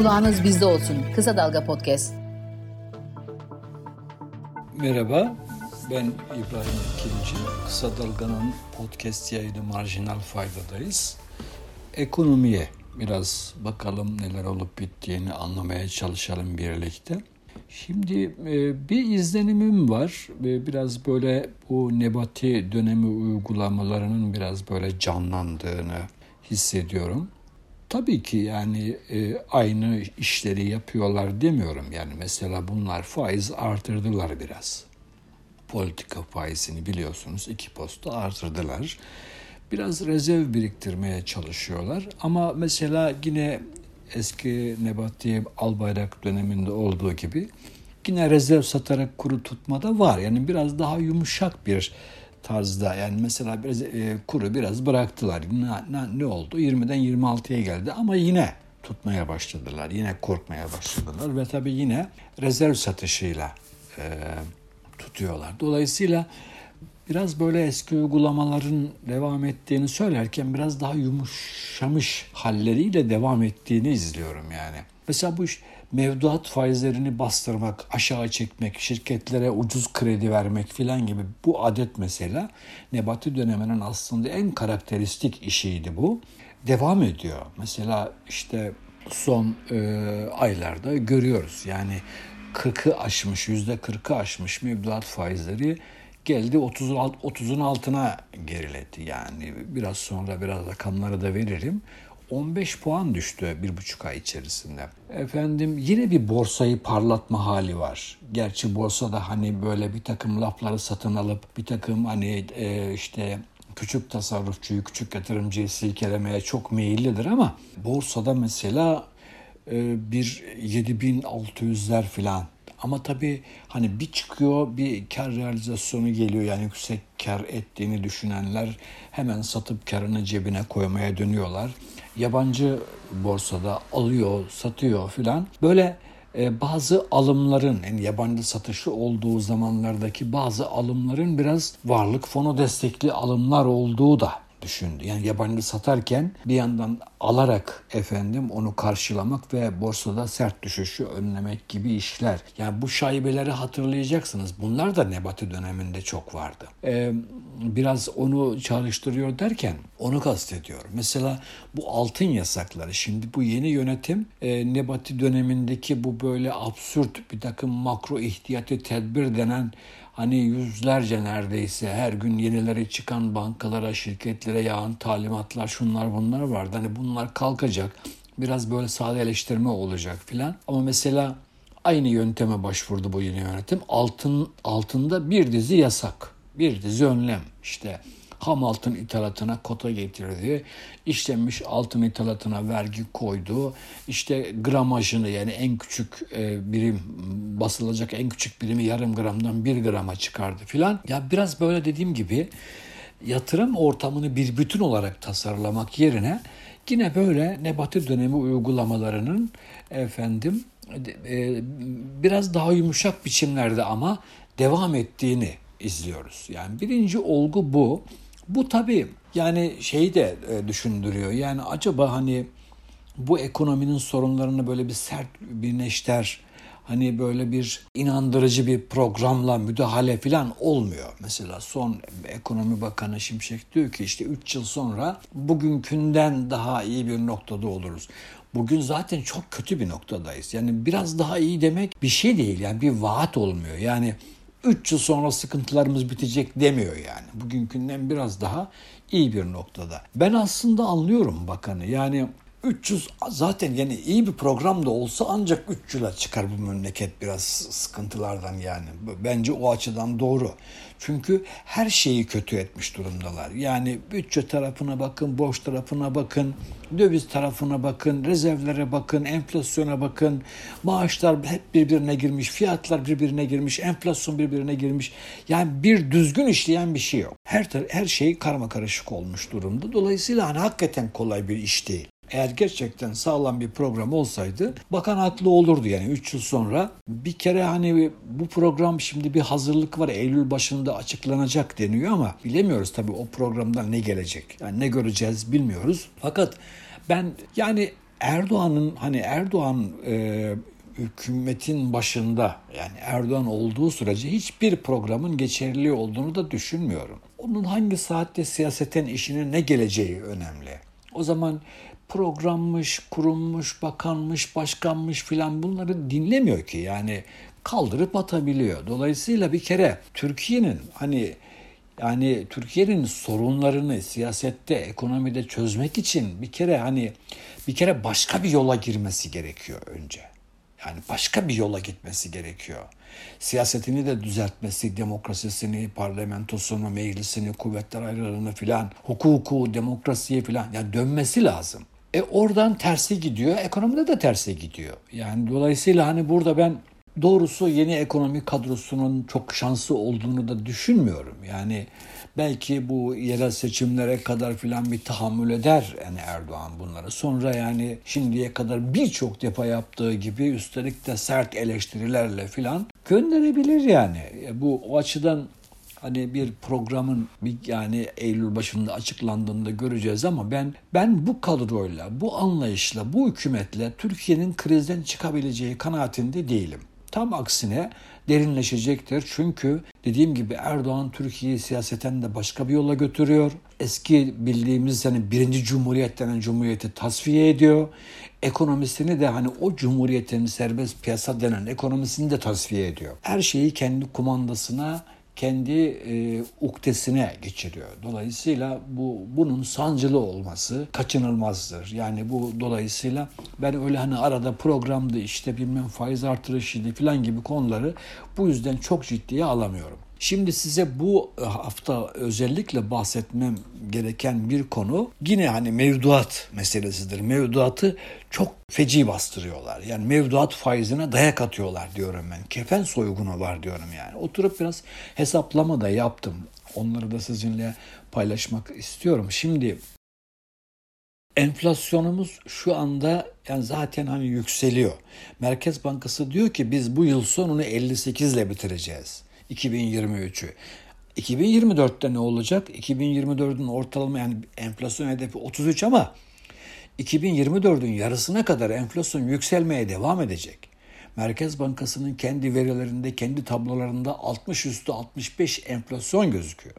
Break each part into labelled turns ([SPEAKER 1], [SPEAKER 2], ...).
[SPEAKER 1] Kulağınız bizde olsun. Kısa Dalga Podcast.
[SPEAKER 2] Merhaba, ben İbrahim İkinci. Kısa Dalga'nın podcast yayını Marjinal Fayda'dayız. Ekonomiye biraz bakalım neler olup bittiğini anlamaya çalışalım birlikte. Şimdi e, bir izlenimim var. E, biraz böyle bu nebati dönemi uygulamalarının biraz böyle canlandığını hissediyorum. Tabii ki yani e, aynı işleri yapıyorlar demiyorum. Yani mesela bunlar faiz artırdılar biraz. Politika faizini biliyorsunuz iki posta artırdılar. Biraz rezerv biriktirmeye çalışıyorlar. Ama mesela yine eski Nebati Albayrak döneminde olduğu gibi yine rezerv satarak kuru tutmada var. Yani biraz daha yumuşak bir tarzda yani mesela biraz, e, kuru biraz bıraktılar. Ne, ne, ne oldu? 20'den 26'ya geldi ama yine tutmaya başladılar. Yine korkmaya başladılar ve tabii yine rezerv satışıyla e, tutuyorlar. Dolayısıyla biraz böyle eski uygulamaların devam ettiğini söylerken biraz daha yumuşamış halleriyle devam ettiğini izliyorum yani. Mesela bu iş mevduat faizlerini bastırmak, aşağı çekmek, şirketlere ucuz kredi vermek filan gibi bu adet mesela Nebati döneminin aslında en karakteristik işiydi bu. Devam ediyor. Mesela işte son e, aylarda görüyoruz. Yani 40'ı aşmış, yüzde 40'ı aşmış mevduat faizleri geldi 30'un 30'un altına geriledi. Yani biraz sonra biraz rakamları da veririm. 15 puan düştü bir buçuk ay içerisinde. Efendim yine bir borsayı parlatma hali var. Gerçi borsada hani böyle bir takım lafları satın alıp bir takım hani e, işte küçük tasarrufçuyu, küçük yatırımcıyı silkelemeye çok meyillidir ama borsada mesela e, bir 7600'ler falan ama tabii hani bir çıkıyor bir kar realizasyonu geliyor yani yüksek kar ettiğini düşünenler hemen satıp karını cebine koymaya dönüyorlar. Yabancı borsada alıyor, satıyor filan. Böyle e, bazı alımların yani yabancı satışı olduğu zamanlardaki bazı alımların biraz varlık fonu destekli alımlar olduğu da düşündü. Yani yabancı satarken bir yandan alarak efendim onu karşılamak ve borsada sert düşüşü önlemek gibi işler. Yani bu şaibeleri hatırlayacaksınız. Bunlar da Nebati döneminde çok vardı. Ee, biraz onu çalıştırıyor derken onu kastediyorum. Mesela bu altın yasakları. Şimdi bu yeni yönetim e, Nebati dönemindeki bu böyle absürt bir takım makro ihtiyati tedbir denen hani yüzlerce neredeyse her gün yenileri çıkan bankalara, şirketlere yağan talimatlar, şunlar bunlar vardı. Hani bunlar kalkacak. Biraz böyle sadeleştirme olacak filan. Ama mesela aynı yönteme başvurdu bu yeni yönetim. Altın altında bir dizi yasak, bir dizi önlem. İşte ham altın ithalatına kota getirdi. İşlenmiş altın ithalatına vergi koydu. İşte gramajını yani en küçük e, birim basılacak en küçük birimi yarım gramdan bir grama çıkardı filan. Ya biraz böyle dediğim gibi yatırım ortamını bir bütün olarak tasarlamak yerine yine böyle nebati dönemi uygulamalarının efendim e, biraz daha yumuşak biçimlerde ama devam ettiğini izliyoruz. Yani birinci olgu bu. Bu tabii yani şeyi de e, düşündürüyor. Yani acaba hani bu ekonominin sorunlarını böyle bir sert bir neşter hani böyle bir inandırıcı bir programla müdahale falan olmuyor. Mesela son ekonomi bakanı Şimşek diyor ki işte 3 yıl sonra bugünkünden daha iyi bir noktada oluruz. Bugün zaten çok kötü bir noktadayız. Yani biraz daha iyi demek bir şey değil. Yani bir vaat olmuyor. Yani 3 yıl sonra sıkıntılarımız bitecek demiyor yani. Bugünkünden biraz daha iyi bir noktada. Ben aslında anlıyorum bakanı. Yani 300 zaten yani iyi bir program da olsa ancak 3 yıla çıkar bu memleket biraz sıkıntılardan yani. Bence o açıdan doğru. Çünkü her şeyi kötü etmiş durumdalar. Yani bütçe tarafına bakın, borç tarafına bakın, döviz tarafına bakın, rezervlere bakın, enflasyona bakın. Maaşlar hep birbirine girmiş, fiyatlar birbirine girmiş, enflasyon birbirine girmiş. Yani bir düzgün işleyen bir şey yok. Her her şey karma karışık olmuş durumda. Dolayısıyla hani hakikaten kolay bir iş değil eğer gerçekten sağlam bir program olsaydı bakan haklı olurdu yani 3 yıl sonra. Bir kere hani bu program şimdi bir hazırlık var Eylül başında açıklanacak deniyor ama bilemiyoruz tabii o programdan ne gelecek. Yani ne göreceğiz bilmiyoruz. Fakat ben yani Erdoğan'ın hani Erdoğan e, hükümetin başında yani Erdoğan olduğu sürece hiçbir programın geçerli olduğunu da düşünmüyorum. Onun hangi saatte siyaseten işine ne geleceği önemli. O zaman programmış, kurulmuş, bakanmış, başkanmış filan bunları dinlemiyor ki. Yani kaldırıp atabiliyor. Dolayısıyla bir kere Türkiye'nin hani yani Türkiye'nin sorunlarını siyasette, ekonomide çözmek için bir kere hani bir kere başka bir yola girmesi gerekiyor önce. Yani başka bir yola gitmesi gerekiyor. Siyasetini de düzeltmesi, demokrasisini, parlamentosunu, meclisini, kuvvetler ayrılığını filan, hukuku, demokrasiyi filan yani dönmesi lazım. E oradan tersi gidiyor, ekonomide de tersi gidiyor. Yani dolayısıyla hani burada ben doğrusu yeni ekonomi kadrosunun çok şansı olduğunu da düşünmüyorum. Yani belki bu yerel seçimlere kadar filan bir tahammül eder yani Erdoğan bunları. Sonra yani şimdiye kadar birçok defa yaptığı gibi üstelik de sert eleştirilerle filan gönderebilir yani. E, bu o açıdan hani bir programın bir yani Eylül başında açıklandığında göreceğiz ama ben ben bu kadroyla, bu anlayışla, bu hükümetle Türkiye'nin krizden çıkabileceği kanaatinde değilim. Tam aksine derinleşecektir. Çünkü dediğim gibi Erdoğan Türkiye'yi siyaseten de başka bir yola götürüyor. Eski bildiğimiz hani birinci cumhuriyet denen cumhuriyeti tasfiye ediyor. Ekonomisini de hani o cumhuriyetin serbest piyasa denen ekonomisini de tasfiye ediyor. Her şeyi kendi kumandasına kendi e, uktesine geçiriyor. Dolayısıyla bu bunun sancılı olması kaçınılmazdır. Yani bu dolayısıyla ben öyle hani arada programda işte bilmem faiz artırışıydı falan gibi konuları bu yüzden çok ciddiye alamıyorum. Şimdi size bu hafta özellikle bahsetmem gereken bir konu yine hani mevduat meselesidir. Mevduatı çok feci bastırıyorlar. Yani mevduat faizine dayak atıyorlar diyorum ben. Kefen soygunu var diyorum yani. Oturup biraz hesaplama da yaptım. Onları da sizinle paylaşmak istiyorum. Şimdi Enflasyonumuz şu anda yani zaten hani yükseliyor. Merkez Bankası diyor ki biz bu yıl sonunu 58 ile bitireceğiz. 2023'ü. 2024'te ne olacak? 2024'ün ortalama yani enflasyon hedefi 33 ama 2024'ün yarısına kadar enflasyon yükselmeye devam edecek. Merkez Bankası'nın kendi verilerinde, kendi tablolarında 60 üstü 65 enflasyon gözüküyor.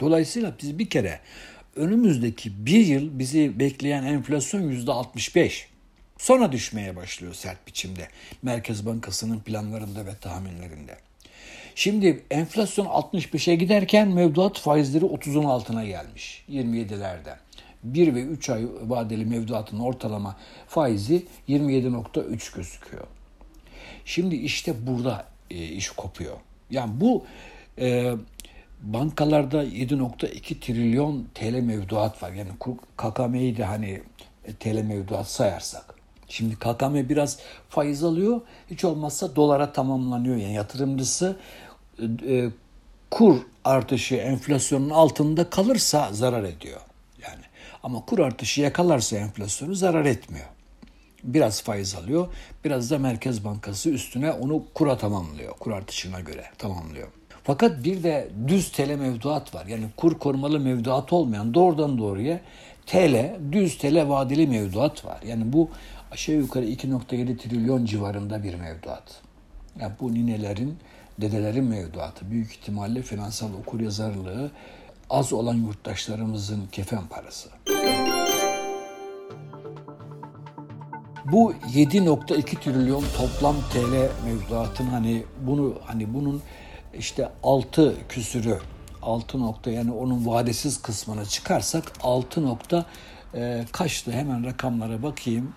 [SPEAKER 2] Dolayısıyla biz bir kere önümüzdeki bir yıl bizi bekleyen enflasyon yüzde 65. Sonra düşmeye başlıyor sert biçimde Merkez Bankası'nın planlarında ve tahminlerinde. Şimdi enflasyon 65'e giderken mevduat faizleri 30'un altına gelmiş 27'lerden. 1 ve 3 ay vadeli mevduatın ortalama faizi 27.3 gözüküyor. Şimdi işte burada e, iş kopuyor. Yani bu e, bankalarda 7.2 trilyon TL mevduat var. Yani KKM'yi de hani TL mevduat sayarsak. Şimdi KKM biraz faiz alıyor. Hiç olmazsa dolara tamamlanıyor. Yani yatırımcısı e, kur artışı enflasyonun altında kalırsa zarar ediyor. Yani ama kur artışı yakalarsa enflasyonu zarar etmiyor. Biraz faiz alıyor, biraz da Merkez Bankası üstüne onu kura tamamlıyor. Kur artışına göre tamamlıyor. Fakat bir de düz TL mevduat var. Yani kur korumalı mevduat olmayan doğrudan doğruya TL, düz TL vadeli mevduat var. Yani bu aşağı yukarı 2.7 trilyon civarında bir mevduat. Yani bu ninelerin, dedelerin mevduatı. Büyük ihtimalle finansal okuryazarlığı az olan yurttaşlarımızın kefen parası. Bu 7.2 trilyon toplam TL mevduatın hani bunu hani bunun işte 6 küsürü 6 nokta yani onun vadesiz kısmını çıkarsak 6 nokta e, kaçtı hemen rakamlara bakayım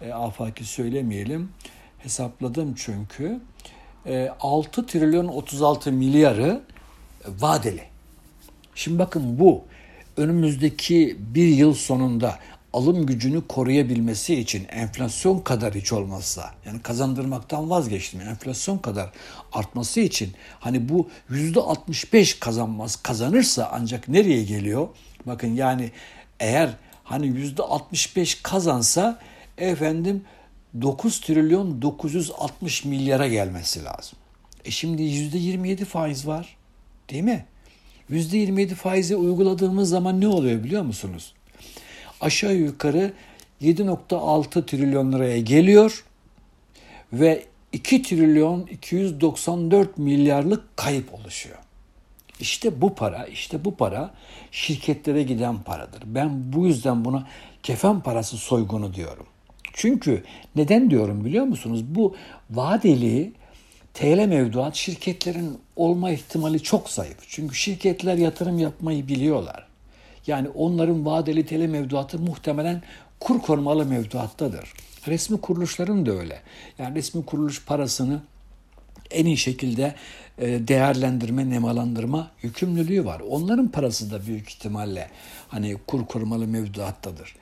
[SPEAKER 2] e, afaki söylemeyelim hesapladım çünkü e, 6 trilyon 36 milyarı vadeli. Şimdi bakın bu önümüzdeki bir yıl sonunda alım gücünü koruyabilmesi için enflasyon kadar hiç olmazsa yani kazandırmaktan vazgeçtim enflasyon kadar artması için hani bu yüzde 65 kazanmaz kazanırsa ancak nereye geliyor? Bakın yani eğer hani yüzde 65 kazansa efendim 9 trilyon 960 milyara gelmesi lazım. E şimdi yüzde 27 faiz var değil mi? %27 faizi uyguladığımız zaman ne oluyor biliyor musunuz? aşağı yukarı 7.6 trilyon liraya geliyor ve 2 trilyon 294 milyarlık kayıp oluşuyor. İşte bu para, işte bu para şirketlere giden paradır. Ben bu yüzden buna kefen parası soygunu diyorum. Çünkü neden diyorum biliyor musunuz? Bu vadeli TL mevduat şirketlerin olma ihtimali çok zayıf. Çünkü şirketler yatırım yapmayı biliyorlar. Yani onların vadeli TL mevduatı muhtemelen kur korumalı mevduattadır. Resmi kuruluşların da öyle. Yani resmi kuruluş parasını en iyi şekilde e, değerlendirme, nemalandırma yükümlülüğü var. Onların parası da büyük ihtimalle hani kur korumalı mevduattadır.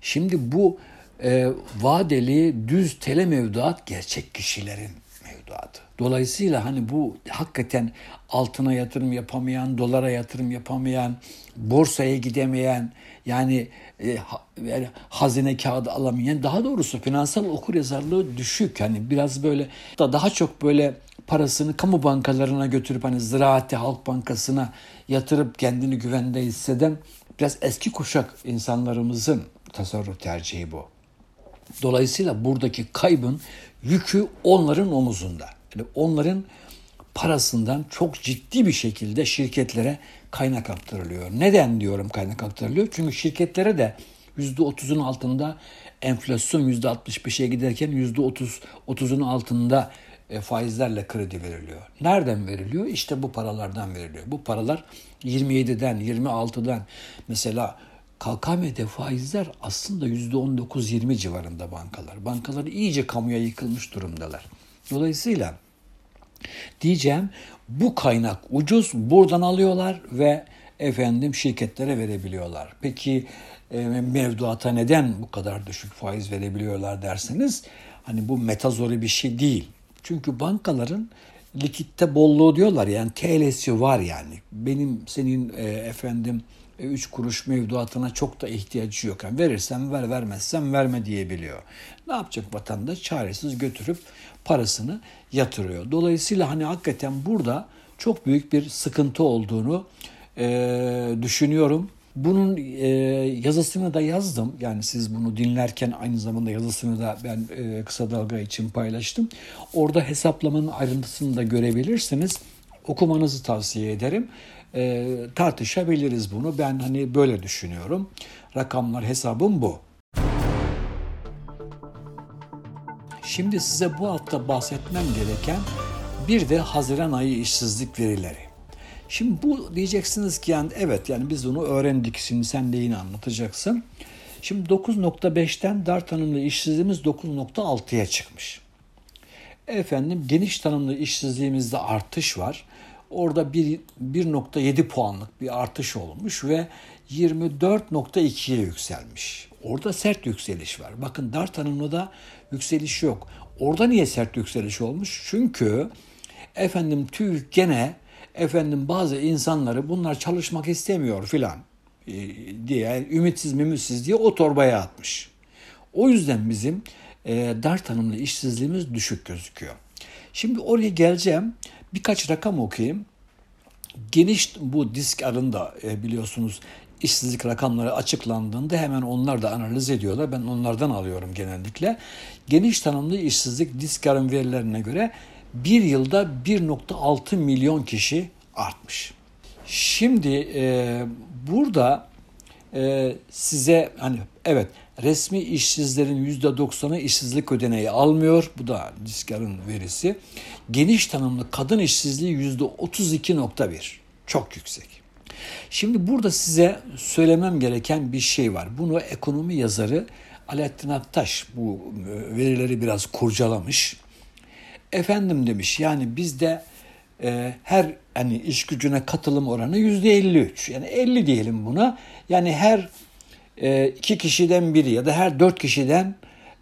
[SPEAKER 2] Şimdi bu e, vadeli düz tele mevduat gerçek kişilerin mevduatı. Dolayısıyla hani bu hakikaten altına yatırım yapamayan, dolara yatırım yapamayan, borsaya gidemeyen, yani, e, ha, yani hazine kağıdı alamayan, daha doğrusu finansal okuryazarlığı düşük. Hani biraz böyle da daha çok böyle parasını kamu bankalarına götürüp hani Ziraati Halk Bankası'na yatırıp kendini güvende hisseden biraz eski kuşak insanlarımızın tasarruf tercihi bu. Dolayısıyla buradaki kaybın yükü onların omuzunda. Yani onların parasından çok ciddi bir şekilde şirketlere kaynak aktarılıyor. Neden diyorum kaynak aktarılıyor? Çünkü şirketlere de %30'un altında enflasyon %65'e giderken %30 30'un altında e, faizlerle kredi veriliyor. Nereden veriliyor? İşte bu paralardan veriliyor. Bu paralar 27'den, 26'dan mesela KKM'de faizler aslında %19-20 civarında bankalar. Bankalar iyice kamuya yıkılmış durumdalar. Dolayısıyla diyeceğim bu kaynak ucuz buradan alıyorlar ve efendim şirketlere verebiliyorlar. Peki e, mevduata neden bu kadar düşük faiz verebiliyorlar derseniz hani bu metazori bir şey değil. Çünkü bankaların likitte bolluğu diyorlar yani TL'si var yani. Benim senin e, efendim 3 e, kuruş mevduatına çok da ihtiyacı yok. Yani verirsem ver vermezsem verme diyebiliyor. Ne yapacak vatandaş? Çaresiz götürüp parasını yatırıyor. Dolayısıyla hani hakikaten burada çok büyük bir sıkıntı olduğunu e, düşünüyorum. Bunun e, yazısını da yazdım. Yani siz bunu dinlerken aynı zamanda yazısını da ben e, kısa dalga için paylaştım. Orada hesaplamanın ayrıntısını da görebilirsiniz. Okumanızı tavsiye ederim. E, tartışabiliriz bunu. Ben hani böyle düşünüyorum. Rakamlar hesabım bu. Şimdi size bu hafta bahsetmem gereken bir de Haziran ayı işsizlik verileri. Şimdi bu diyeceksiniz ki yani evet yani biz bunu öğrendik şimdi sen de yine anlatacaksın. Şimdi 9.5'ten dar tanımlı işsizliğimiz 9.6'ya çıkmış. Efendim geniş tanımlı işsizliğimizde artış var. Orada 1.7 puanlık bir artış olmuş ve 24.2'ye yükselmiş. Orada sert yükseliş var. Bakın dar tanımlıda yükseliş yok. Orada niye sert yükseliş olmuş? Çünkü efendim TÜİK gene efendim bazı insanları bunlar çalışmak istemiyor filan e, diye ümitsiz mimitsiz diye o torbaya atmış. O yüzden bizim e, dar tanımlı işsizliğimiz düşük gözüküyor. Şimdi oraya geleceğim. Birkaç rakam okuyayım. Geniş bu disk arında e, biliyorsunuz işsizlik rakamları açıklandığında hemen onlar da analiz ediyorlar. Ben onlardan alıyorum genellikle. Geniş tanımlı işsizlik disk arın verilerine göre bir yılda 1.6 milyon kişi artmış. Şimdi e, burada e, size hani evet resmi işsizlerin %90'ı işsizlik ödeneği almıyor. Bu da Diskar'ın verisi. Geniş tanımlı kadın işsizliği %32.1. Çok yüksek. Şimdi burada size söylemem gereken bir şey var. Bunu ekonomi yazarı Alaaddin Aktaş bu e, verileri biraz kurcalamış. Efendim demiş yani bizde e, her hani iş gücüne katılım oranı yüzde 53. Yani 50 diyelim buna. Yani her iki kişiden biri ya da her dört kişiden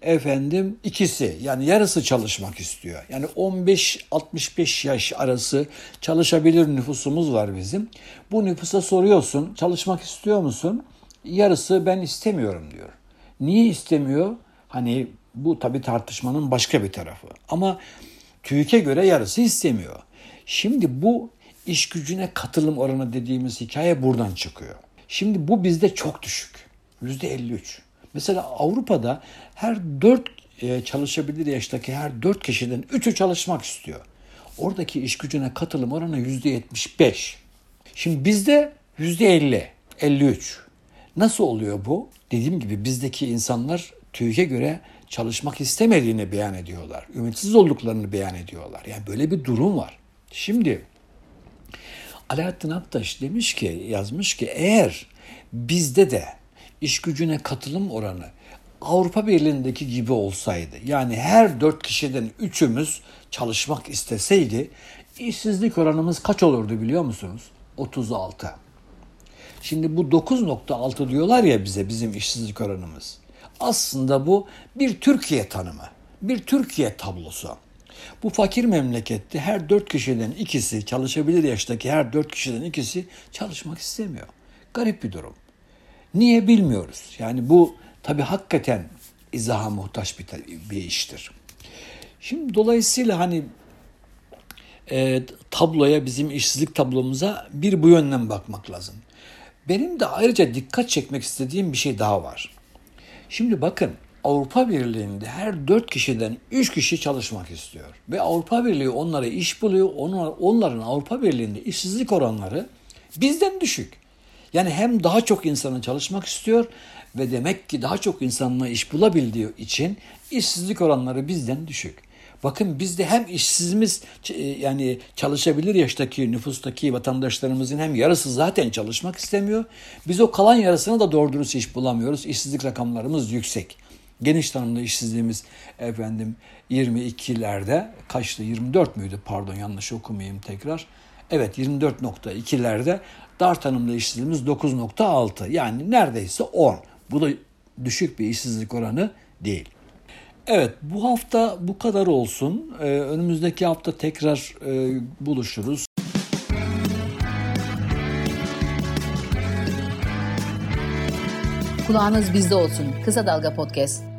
[SPEAKER 2] efendim ikisi yani yarısı çalışmak istiyor. Yani 15-65 yaş arası çalışabilir nüfusumuz var bizim. Bu nüfusa soruyorsun çalışmak istiyor musun? Yarısı ben istemiyorum diyor. Niye istemiyor? Hani bu tabii tartışmanın başka bir tarafı. Ama TÜİK'e göre yarısı istemiyor. Şimdi bu iş gücüne katılım oranı dediğimiz hikaye buradan çıkıyor. Şimdi bu bizde çok düşük. Yüzde 53. Mesela Avrupa'da her dört e, çalışabilir yaştaki her dört kişiden üçü çalışmak istiyor. Oradaki iş gücüne katılım oranı yüzde yetmiş beş. Şimdi bizde yüzde elli, elli üç. Nasıl oluyor bu? Dediğim gibi bizdeki insanlar TÜİK'e göre çalışmak istemediğini beyan ediyorlar. Ümitsiz olduklarını beyan ediyorlar. Yani böyle bir durum var. Şimdi Alaaddin Aktaş demiş ki, yazmış ki eğer bizde de iş gücüne katılım oranı Avrupa Birliği'ndeki gibi olsaydı, yani her dört kişiden üçümüz çalışmak isteseydi, işsizlik oranımız kaç olurdu biliyor musunuz? 36. Şimdi bu 9.6 diyorlar ya bize bizim işsizlik oranımız. Aslında bu bir Türkiye tanımı, bir Türkiye tablosu. Bu fakir memlekette her dört kişiden ikisi, çalışabilir yaştaki her dört kişiden ikisi çalışmak istemiyor. Garip bir durum. Niye bilmiyoruz. Yani bu tabi hakikaten izaha muhtaç bir, bir iştir. Şimdi dolayısıyla hani e, tabloya, bizim işsizlik tablomuza bir bu yönden bakmak lazım. Benim de ayrıca dikkat çekmek istediğim bir şey daha var. Şimdi bakın Avrupa Birliği'nde her dört kişiden üç kişi çalışmak istiyor. Ve Avrupa Birliği onlara iş buluyor. Onlar, onların Avrupa Birliği'nde işsizlik oranları bizden düşük. Yani hem daha çok insanın çalışmak istiyor ve demek ki daha çok insanla iş bulabildiği için işsizlik oranları bizden düşük. Bakın bizde hem işsizimiz yani çalışabilir yaştaki nüfustaki vatandaşlarımızın hem yarısı zaten çalışmak istemiyor. Biz o kalan yarısına da doğru dürüst iş bulamıyoruz. İşsizlik rakamlarımız yüksek. Geniş tanımlı işsizliğimiz efendim 22'lerde kaçtı 24 müydü pardon yanlış okumayayım tekrar. Evet 24.2'lerde dar tanımlı işsizliğimiz 9.6 yani neredeyse 10. Bu da düşük bir işsizlik oranı değil. Evet bu hafta bu kadar olsun. Ee, önümüzdeki hafta tekrar e, buluşuruz.
[SPEAKER 1] Kulağınız bizde olsun. Kısa Dalga Podcast.